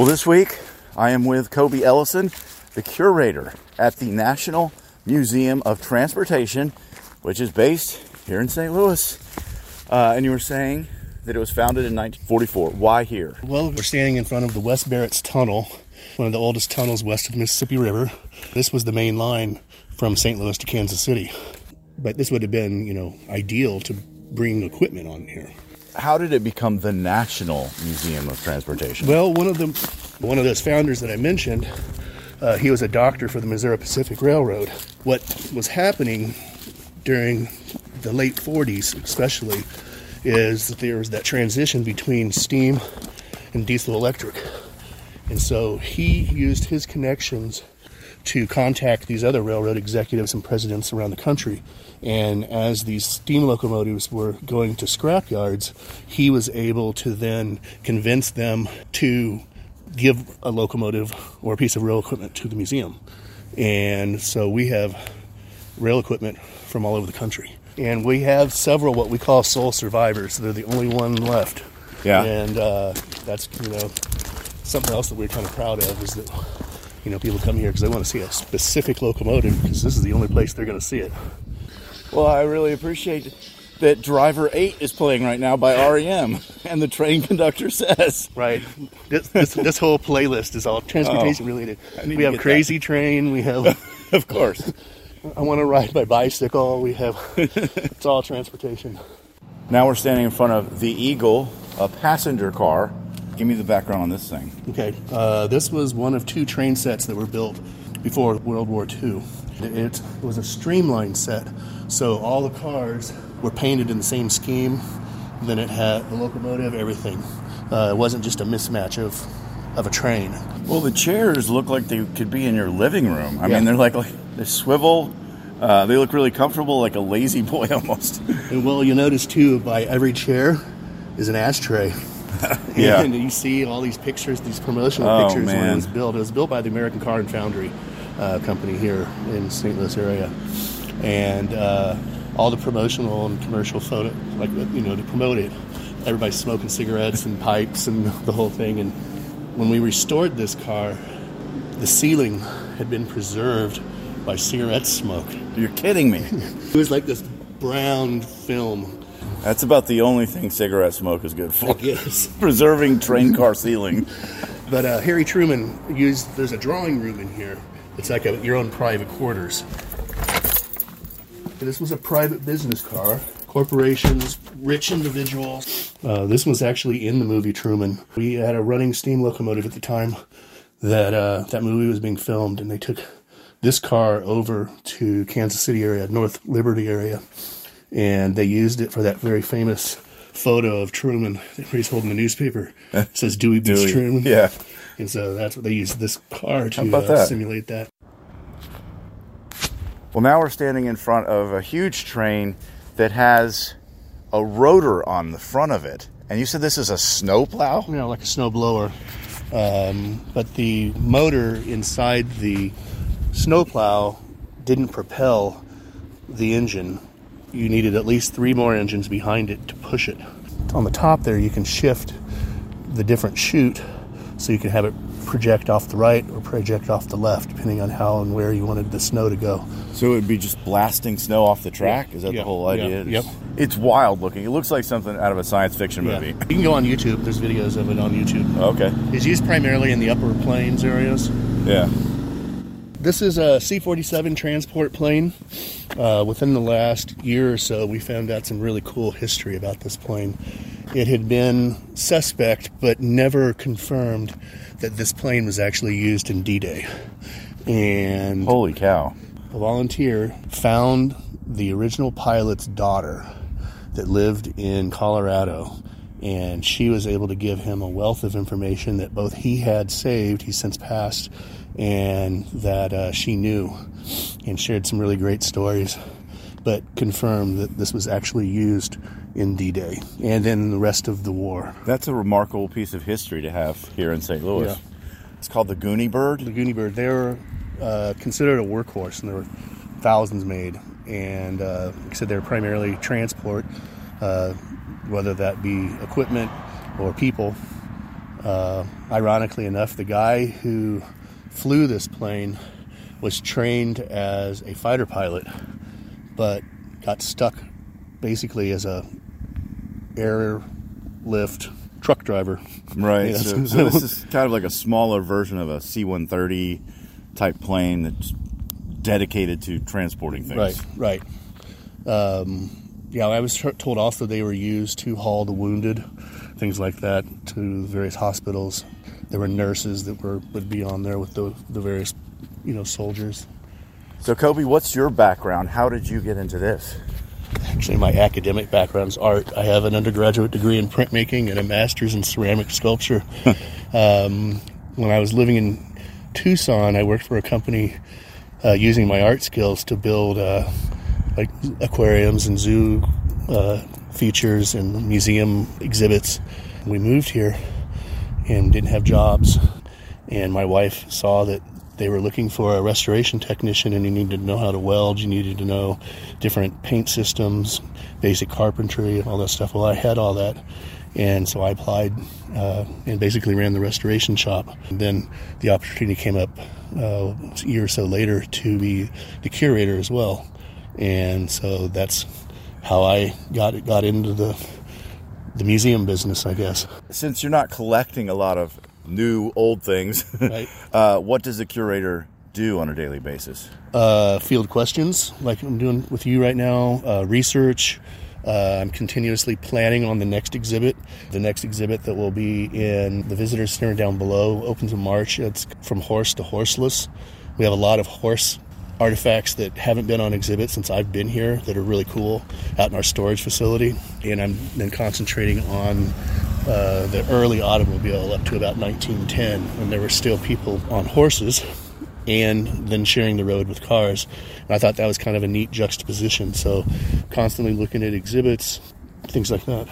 Well, this week I am with Kobe Ellison, the curator at the National Museum of Transportation, which is based here in St. Louis. Uh, and you were saying that it was founded in 1944. Why here? Well, we're standing in front of the West Barrett's Tunnel, one of the oldest tunnels west of the Mississippi River. This was the main line from St. Louis to Kansas City. But this would have been, you know, ideal to bring equipment on here how did it become the National Museum of Transportation? Well, one of the one of those founders that I mentioned, uh, he was a doctor for the Missouri Pacific Railroad. What was happening during the late 40s, especially, is that there was that transition between steam and diesel electric, and so he used his connections to contact these other railroad executives and presidents around the country. And as these steam locomotives were going to scrap yards, he was able to then convince them to give a locomotive or a piece of rail equipment to the museum. And so we have rail equipment from all over the country. And we have several what we call sole survivors. They're the only one left. Yeah. And uh, that's, you know, something else that we're kind of proud of is that you know, people come here because they want to see a specific locomotive because this is the only place they're going to see it. Well, I really appreciate that Driver 8 is playing right now by REM, and the train conductor says. Right. This, this, this whole playlist is all transportation oh, related. We have Crazy that. Train, we have. of course. I want to ride my bicycle, we have. it's all transportation. Now we're standing in front of the Eagle, a passenger car Give me the background on this thing. Okay, uh, this was one of two train sets that were built before World War II. It was a streamlined set, so all the cars were painted in the same scheme. Then it had the locomotive, everything. Uh, it wasn't just a mismatch of of a train. Well, the chairs look like they could be in your living room. I yeah. mean, they're like, like they swivel. Uh, they look really comfortable, like a La-Z-Boy almost. And well, you notice too, by every chair is an ashtray. yeah. and you see all these pictures, these promotional oh, pictures man. when it was built. It was built by the American Car and Foundry uh, company here in St. Louis area, and uh, all the promotional and commercial photo, like you know, to promote it. Everybody's smoking cigarettes and pipes and the whole thing. And when we restored this car, the ceiling had been preserved by cigarette smoke. You're kidding me. it was like this brown film that's about the only thing cigarette smoke is good for. Yes. Preserving train car ceiling. But uh, Harry Truman used, there's a drawing room in here. It's like a, your own private quarters. This was a private business car. Corporations, rich individuals. Uh, this was actually in the movie Truman. We had a running steam locomotive at the time that uh, that movie was being filmed, and they took this car over to Kansas City area, North Liberty area, and they used it for that very famous photo of Truman where he's holding the newspaper. It says Dewey beats Dewey. Truman. Yeah. And so that's what they used this car to uh, that? simulate that. Well, now we're standing in front of a huge train that has a rotor on the front of it. And you said this is a snowplow? You know, like a snow blower. Um, but the motor inside the snowplow didn't propel the engine you needed at least three more engines behind it to push it. On the top there, you can shift the different chute so you can have it project off the right or project off the left, depending on how and where you wanted the snow to go. So it would be just blasting snow off the track? Is that yep. the whole idea? Yep. yep. It's wild looking. It looks like something out of a science fiction Yeah. movie. You can go on YouTube. There's videos of it on YouTube. Okay. It's used primarily in the upper plains areas. Yeah. This is a C 47 transport plane. Uh, within the last year or so, we found out some really cool history about this plane. It had been suspect, but never confirmed that this plane was actually used in D Day. And Holy cow. a volunteer found the original pilot's daughter that lived in Colorado, and she was able to give him a wealth of information that both he had saved, he's since passed, and that uh, she knew, and shared some really great stories, but confirmed that this was actually used in D Day and then the rest of the war. That's a remarkable piece of history to have here in St. Louis. Yeah. It's called the Gooney Bird. The Gooney Bird, they were uh, considered a workhorse, and there were thousands made. And uh, like I said, they're primarily transport, uh, whether that be equipment or people. Uh, ironically enough, the guy who flew this plane was trained as a fighter pilot, but got stuck basically as a airlift truck driver. Right. Yeah, So, so this is kind of like a smaller version of a C 130 type plane that's dedicated to transporting things. Right, right. Um, yeah, I was told also they were used to haul the wounded, things like that, to various hospitals. There were nurses that were would be on there with the the various, you know, soldiers. So, Kobe, what's your background? How did you get into this? Actually, my academic background is art. I have an undergraduate degree in printmaking and a master's in ceramic sculpture. um, when I was living in Tucson, I worked for a company uh, using my art skills to build uh, like aquariums and zoo uh, features and museum exhibits. We moved here and didn't have jobs, and my wife saw that they were looking for a restoration technician and you needed to know how to weld you needed to know different paint systems basic carpentry all that stuff. Well i had all that and so i applied uh, and basically ran the restoration shop. And then the opportunity came up uh, a year or so later to be the curator as well. And so that's how i got got into the the museum business i guess Since you're not collecting a lot of new, old things, Right. uh, what does the curator do on a daily basis? uh, field questions like I'm doing with you right now, uh, research. Uh, I'm continuously planning on the next exhibit. The next exhibit that will be in the visitor center down below opens in March. It's from horse to horseless. We have a lot of horse artifacts that haven't been on exhibit since I've been here that are really cool out in our storage facility. And I'm then concentrating on uh, the early automobile up to about 1910 when there were still people on horses and then sharing the road with cars. And I thought that was kind of a neat juxtaposition. So, constantly looking at exhibits, things like that.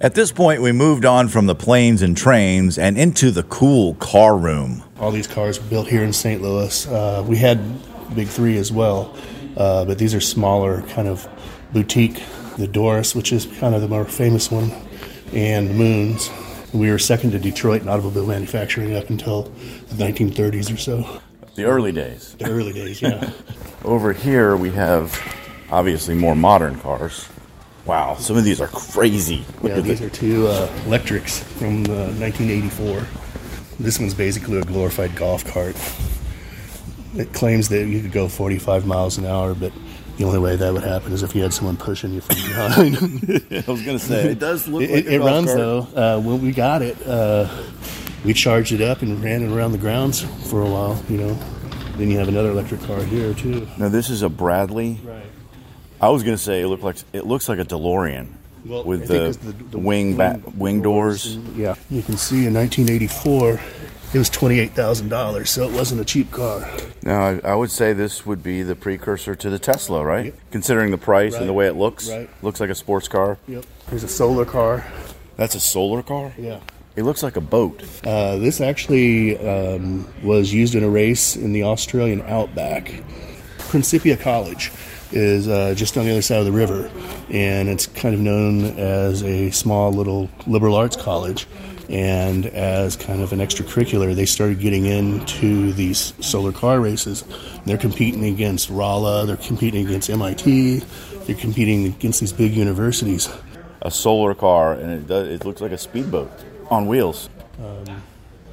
At this point, we moved on from the planes and trains and into the cool car room. All these cars were built here in St. Louis. Uh, we had Big Three as well, uh, but these are smaller, kind of boutique. The Dorris, which is kind of the more famous one, and the Moons. We were second to Detroit in automobile manufacturing up until the 1930s or so. The early days. The early days, yeah. Over here, we have obviously more modern cars. Wow, some of these are crazy. Look Yeah, these this. are two uh, electrics from uh, 1984. This one's basically a glorified golf cart. It claims that you could go 45 miles an hour, but the only way that would happen is if you had someone pushing you from behind. I was going to say, it does look it like a it runs cart. though. Uh, when we got it, uh, we charged it up and ran it around the grounds for a while. You know, then you have another electric car here too. Now, this is a Bradley. Right. I was going to say it looked like it looks like a DeLorean Well, with the, the- the wing ba- wing doors. Yeah, you can see in 1984, it was twenty-eight thousand dollars, so it wasn't a cheap car. Now, I, I would say this would be the precursor to the Tesla, right? Considering the price and the way it looks, Right. looks like a sports car. Yep. There's a solar car. That's a solar car. Yeah. It looks like a boat. Uh, this actually um, was used in a race in the Australian outback. Principia College is uh, just on the other side of the river, and it's kind of known as a small little liberal arts college. And as kind of an extracurricular, they started getting into these solar car races. They're competing against Rolla, they're competing against MIT, they're competing against these big universities. A solar car, and it does, it looks like a speedboat on wheels.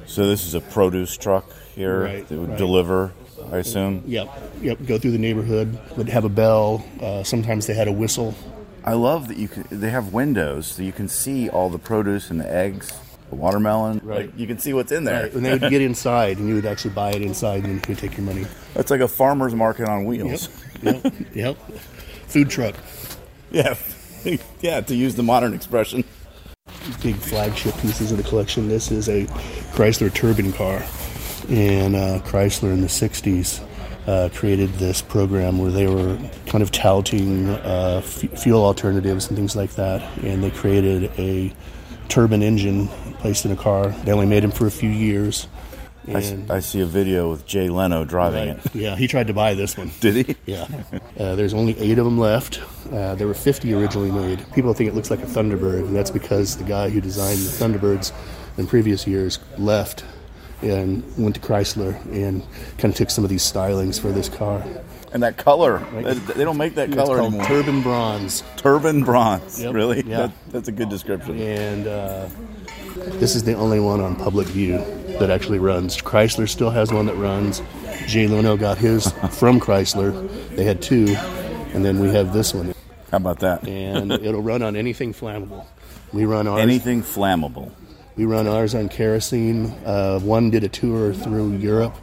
so this is a produce truck here Right, that would right. deliver, I assume. Yep, yep. Go through the neighborhood. Would have a bell. Uh, sometimes they had a whistle. I love that you can. They have windows, so you can see all the produce and the eggs, the watermelon. Right. Like, you can see what's in there. Right, and they would get inside, and you would actually buy it inside, and then you would take your money. It's like a farmer's market on Yep, wheels. yep, yep. Food truck. Yeah, yeah. To use the modern expression. big flagship pieces of the collection. This is a Chrysler turbine car, and uh, Chrysler in the '60s uh, created this program where they were kind of touting uh, f- fuel alternatives and things like that, and they created a turbine engine placed in a car. They only made them for a few years. I, And, I see a video with Jay Leno driving right, it. yeah, he tried to buy this one. Did he? Yeah. Uh, there's only eight of them left. Uh, there were 50 originally made. People think it looks like a Thunderbird, and that's because the guy who designed the Thunderbirds in previous years left and went to Chrysler and kind of took some of these stylings for this car. And that color, they, they don't make that color anymore. Turbine Bronze. Turban bronze. Yep. Really? Yeah. That, that's a good description. And uh, this is the only one on public view that actually runs. Chrysler still has one that runs. Jay Leno got his from Chrysler. They had two. And then we have this one. How about that? and it'll run on anything flammable. We run ours. Anything flammable. We run ours on kerosene. Uh, one did a tour through Europe,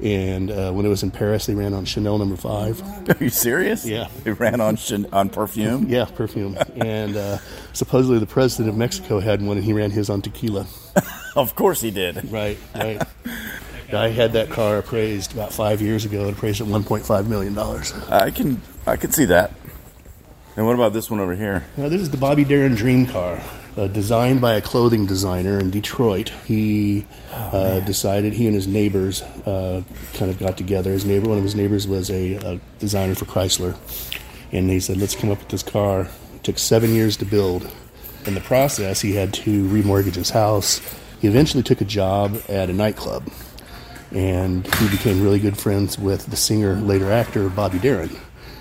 and uh, when it was in Paris, they ran on Chanel Number Five. Are you serious? Yeah. they ran on on perfume. Yeah, perfume. and uh, supposedly the president of Mexico had one, and he ran his on tequila. Of course he did. Right, right. I had that car appraised about five years ago. It appraised at 1.5 million dollars. I can I can see that. And what about this one over here? Now, this is the Bobby Darin Dream Car, uh, designed by a clothing designer in Detroit. He uh, decided he and his neighbors uh, kind of got together. His neighbor, one of his neighbors, was a, a designer for Chrysler, and he said, "Let's come up with this car." It took seven years to build. In the process, he had to remortgage his house. He eventually took a job at a nightclub, and he became really good friends with the singer, later actor Bobby Darin.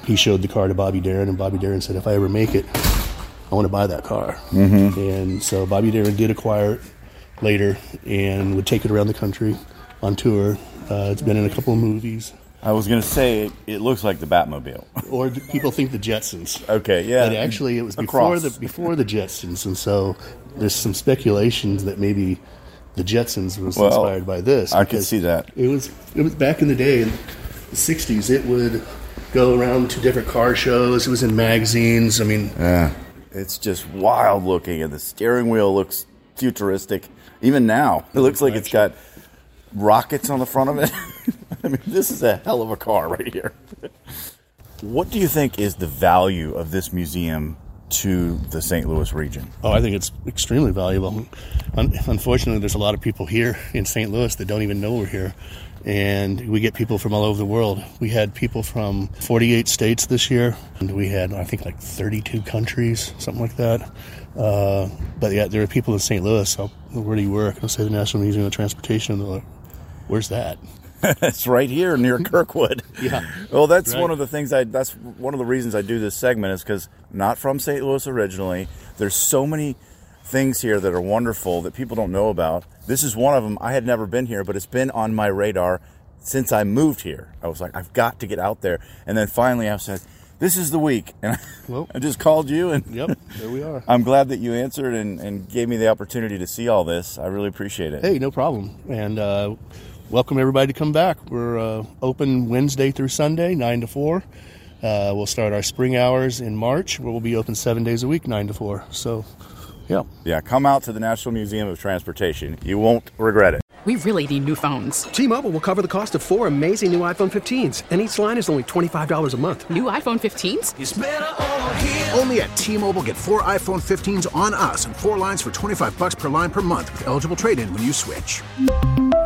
He showed the car to Bobby Darin, and Bobby Darin said, "If I ever make it, I want to buy that car." Mm-hmm. And so Bobby Darin did acquire it later, and would take it around the country on tour. Uh, it's been in a couple of movies, I was gonna say it, it looks like the Batmobile. or people think the Jetsons. okay, yeah. But actually, it was before the before the Jetsons, and so there's some speculations that maybe the Jetsons was Well, inspired by this. I could see that. It was it was back in the day in the '60s. It would go around to different car shows. It was in magazines. I mean, Yeah. It's just wild looking, and the steering wheel looks futuristic. Even now, it looks like it's got rockets on the front of it. I mean, this is a hell of a car right here. What do you think is the value of this museum to the St. Louis region? oh, I think it's extremely valuable. Un- unfortunately, there's a lot of people here in St. Louis that don't even know we're here. And we get people from all over the world. We had people from 48 states this year, and we had, I think, like 32 countries, something like that. Uh, but yeah, there are people in St. Louis. So where do you work? I'll say the National Museum of Transportation. And they're like, Where's that? it's right here near Kirkwood. Yeah. Well, that's Right. one of the things I. That's one of the reasons I do this segment is because not from St. Louis originally. There's so many things here that are wonderful that people don't know about. This is one of them. I had never been here, but it's been on my radar since I moved here. I was like, I've got to get out there, and then finally I said, "This is the week," and Well- I just called you, and Yep, there we are. I'm glad that you answered and, and gave me the opportunity to see all this. I really appreciate it. Hey, no problem. And uh, welcome everybody to come back. We're uh, open Wednesday through Sunday, 9 to 4. Uh, we'll start our spring hours in March, where we'll be open seven days a week, 9 to 4. So, yeah. Yeah, come out to the National Museum of Transportation. You won't regret it. We really need new phones. T-Mobile will cover the cost of four amazing new iPhone 15s, and each line is only $25 a month. New iPhone 15s? Only at T-Mobile get four iPhone 15s on us and four lines for 25 bucks per line per month with eligible trade-in when you switch.